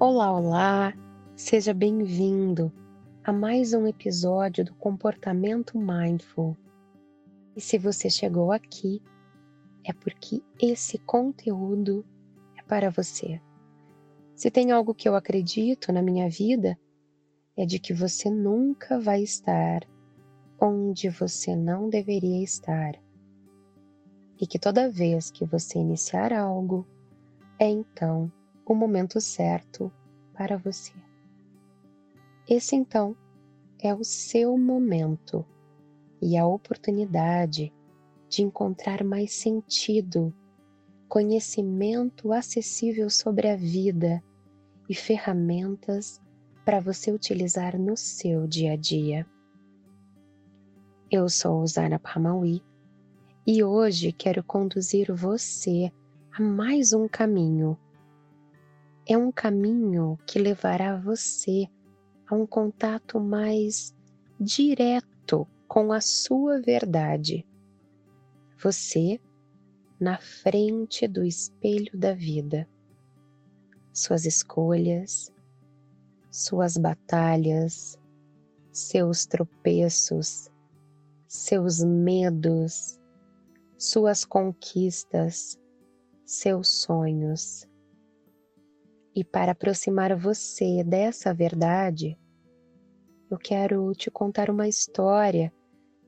Olá, olá! Seja bem-vindo a mais um episódio do Comportamento Mindful. E se você chegou aqui, é porque esse conteúdo é para você. Se tem algo que eu acredito na minha vida, é de que você nunca vai estar onde você não deveria estar. E que toda vez que você iniciar algo, é então o momento certo para você. Esse então é o seu momento e a oportunidade de encontrar mais sentido, conhecimento acessível sobre a vida e ferramentas para você utilizar no seu dia a dia. Eu sou Zainab Hamawi e hoje quero conduzir você a mais um caminho é um caminho que levará você a um contato mais direto com a sua verdade. Você na frente do espelho da vida. Suas escolhas, suas batalhas, seus tropeços, seus medos, suas conquistas, seus sonhos e para aproximar você dessa verdade, eu quero te contar uma história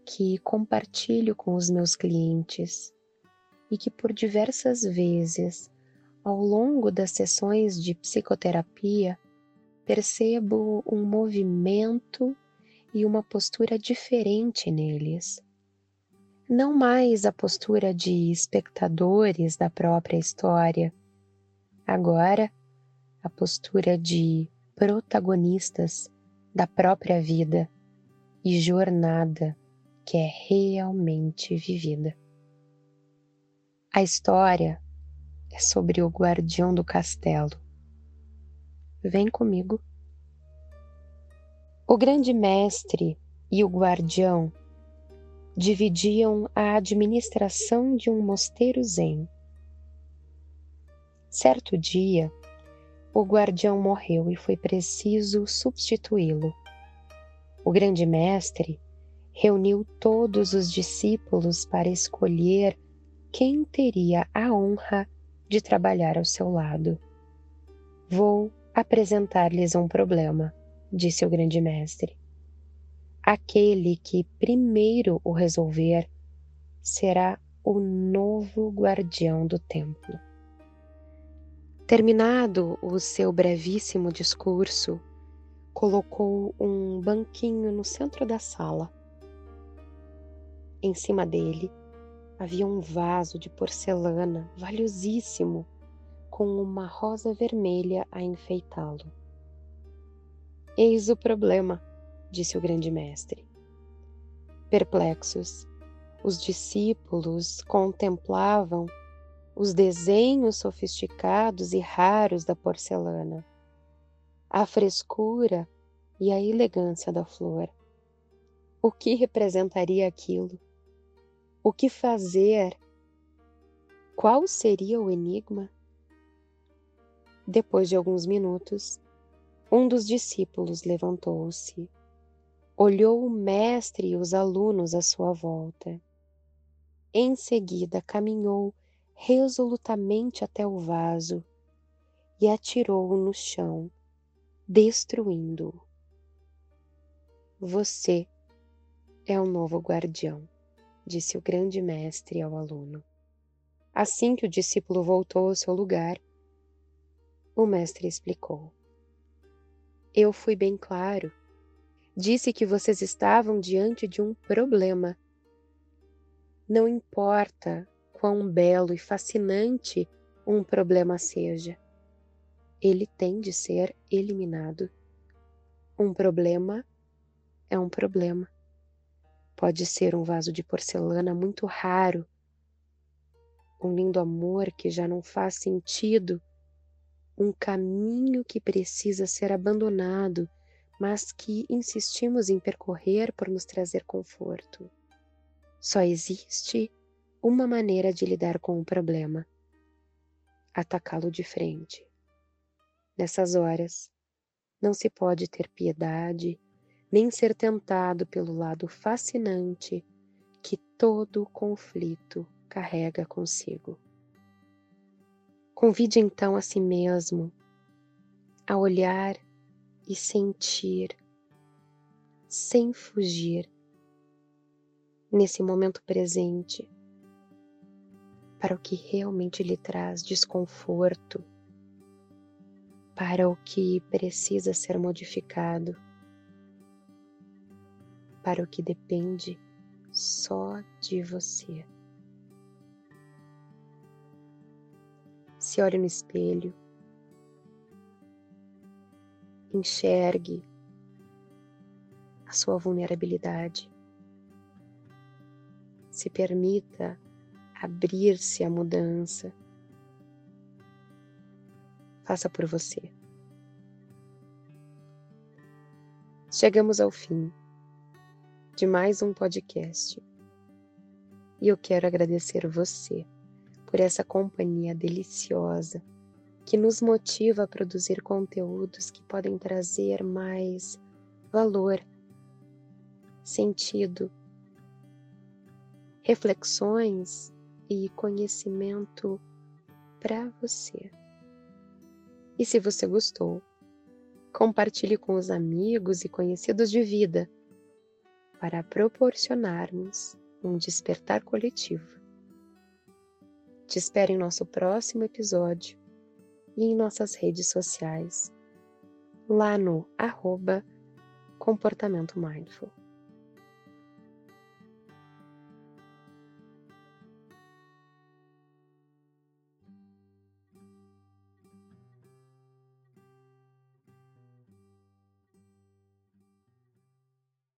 que compartilho com os meus clientes e que por diversas vezes, ao longo das sessões de psicoterapia, percebo um movimento e uma postura diferente neles. Não mais a postura de espectadores da própria história. Agora, a postura de protagonistas da própria vida e jornada que é realmente vivida. A história é sobre o guardião do castelo. Vem comigo. O grande mestre e o guardião dividiam a administração de um mosteiro zen. Certo dia, o guardião morreu e foi preciso substituí-lo. O grande mestre reuniu todos os discípulos para escolher quem teria a honra de trabalhar ao seu lado. Vou apresentar-lhes um problema, disse o grande mestre. Aquele que primeiro o resolver será o novo guardião do templo. Terminado o seu brevíssimo discurso, colocou um banquinho no centro da sala. Em cima dele havia um vaso de porcelana valiosíssimo com uma rosa vermelha a enfeitá-lo. Eis o problema, disse o grande mestre. Perplexos, os discípulos contemplavam os desenhos sofisticados e raros da porcelana, a frescura e a elegância da flor. O que representaria aquilo? O que fazer? Qual seria o enigma? Depois de alguns minutos, um dos discípulos levantou-se, olhou o mestre e os alunos à sua volta. Em seguida, caminhou resolutamente até o vaso e atirou-o no chão, destruindo-o. Você é o novo guardião, disse o grande mestre ao aluno. Assim que o discípulo voltou ao seu lugar, o mestre explicou. Eu fui bem claro. Disse que vocês estavam diante de um problema. Não importa quão belo e fascinante um problema seja, ele tem de ser eliminado. Um problema é um problema. Pode ser um vaso de porcelana muito raro, um lindo amor que já não faz sentido, um caminho que precisa ser abandonado, mas que insistimos em percorrer por nos trazer conforto. Só existe uma maneira de lidar com o problema: atacá-lo de frente. Nessas horas, não se pode ter piedade, nem ser tentado pelo lado fascinante que todo conflito carrega consigo. Convide então a si mesmo a olhar e sentir, sem fugir, nesse momento presente, para o que realmente lhe traz desconforto, para o que precisa ser modificado, para o que depende só de você. Se olhe no espelho, enxergue a sua vulnerabilidade, se permita abrir-se à mudança faça por você. Chegamos ao fim de mais um podcast e eu quero agradecer você por essa companhia deliciosa que nos motiva a produzir conteúdos que podem trazer mais valor, sentido, reflexões e conhecimento para você. E se você gostou, compartilhe com os amigos e conhecidos de vida para proporcionarmos um despertar coletivo. Te espero em nosso próximo episódio e em nossas redes sociais, lá no arroba Comportamento Mindful.